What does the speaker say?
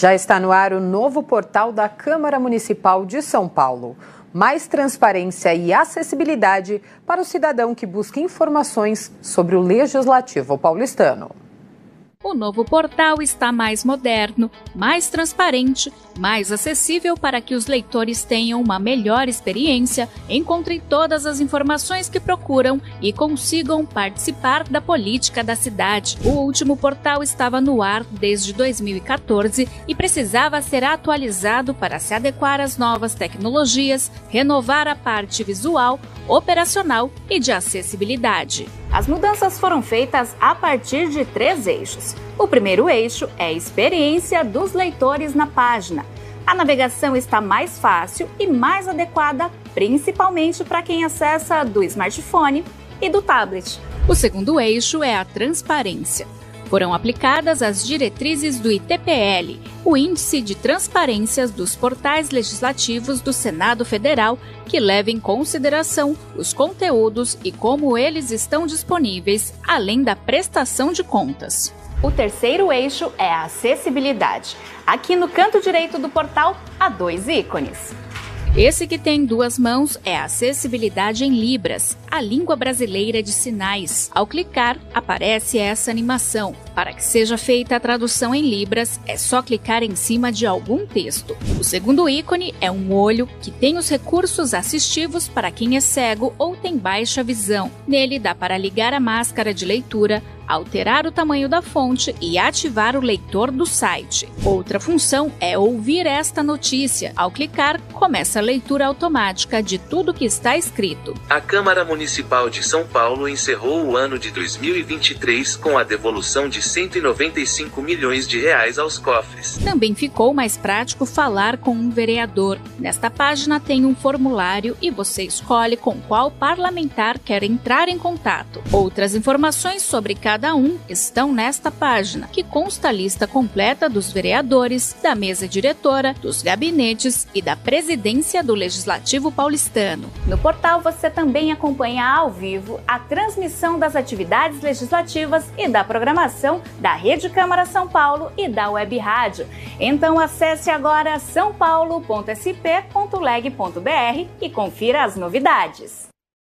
Já está no ar o novo portal da Câmara Municipal de São Paulo. Mais transparência e acessibilidade para o cidadão que busca informações sobre o legislativo paulistano. O novo portal está mais moderno, mais transparente, mais acessível para que os leitores tenham uma melhor experiência, encontrem todas as informações que procuram e consigam participar da política da cidade. O último portal estava no ar desde 2014 e precisava ser atualizado para se adequar às novas tecnologias, renovar a parte visual, operacional e de acessibilidade. As mudanças foram feitas a partir de três eixos. O primeiro eixo é a experiência dos leitores na página. A navegação está mais fácil e mais adequada, principalmente para quem acessa do smartphone e do tablet. O segundo eixo é a transparência. Foram aplicadas as diretrizes do ITPL, o Índice de Transparências dos Portais Legislativos do Senado Federal, que leva em consideração os conteúdos e como eles estão disponíveis, além da prestação de contas. O terceiro eixo é a acessibilidade. Aqui no canto direito do portal há dois ícones. Esse que tem duas mãos é a acessibilidade em Libras, a língua brasileira de sinais. Ao clicar, aparece essa animação. Para que seja feita a tradução em Libras, é só clicar em cima de algum texto. O segundo ícone é um olho que tem os recursos assistivos para quem é cego ou tem baixa visão. Nele dá para ligar a máscara de leitura, alterar o tamanho da fonte e ativar o leitor do site. Outra função é ouvir esta notícia. Ao clicar, começa a leitura automática de tudo que está escrito. A Câmara Municipal de São Paulo encerrou o ano de 2023 com a devolução de 195 milhões de reais aos cofres. Também ficou mais prático falar com um vereador. Nesta página tem um formulário e você escolhe com qual parlamentar quer entrar em contato. Outras informações sobre cada um estão nesta página, que consta a lista completa dos vereadores, da mesa diretora, dos gabinetes e da presidência do Legislativo paulistano. No portal você também acompanha ao vivo a transmissão das atividades legislativas e da da Rede Câmara São Paulo e da Web Rádio. Então acesse agora sãopaulo.sp.leg.br e confira as novidades.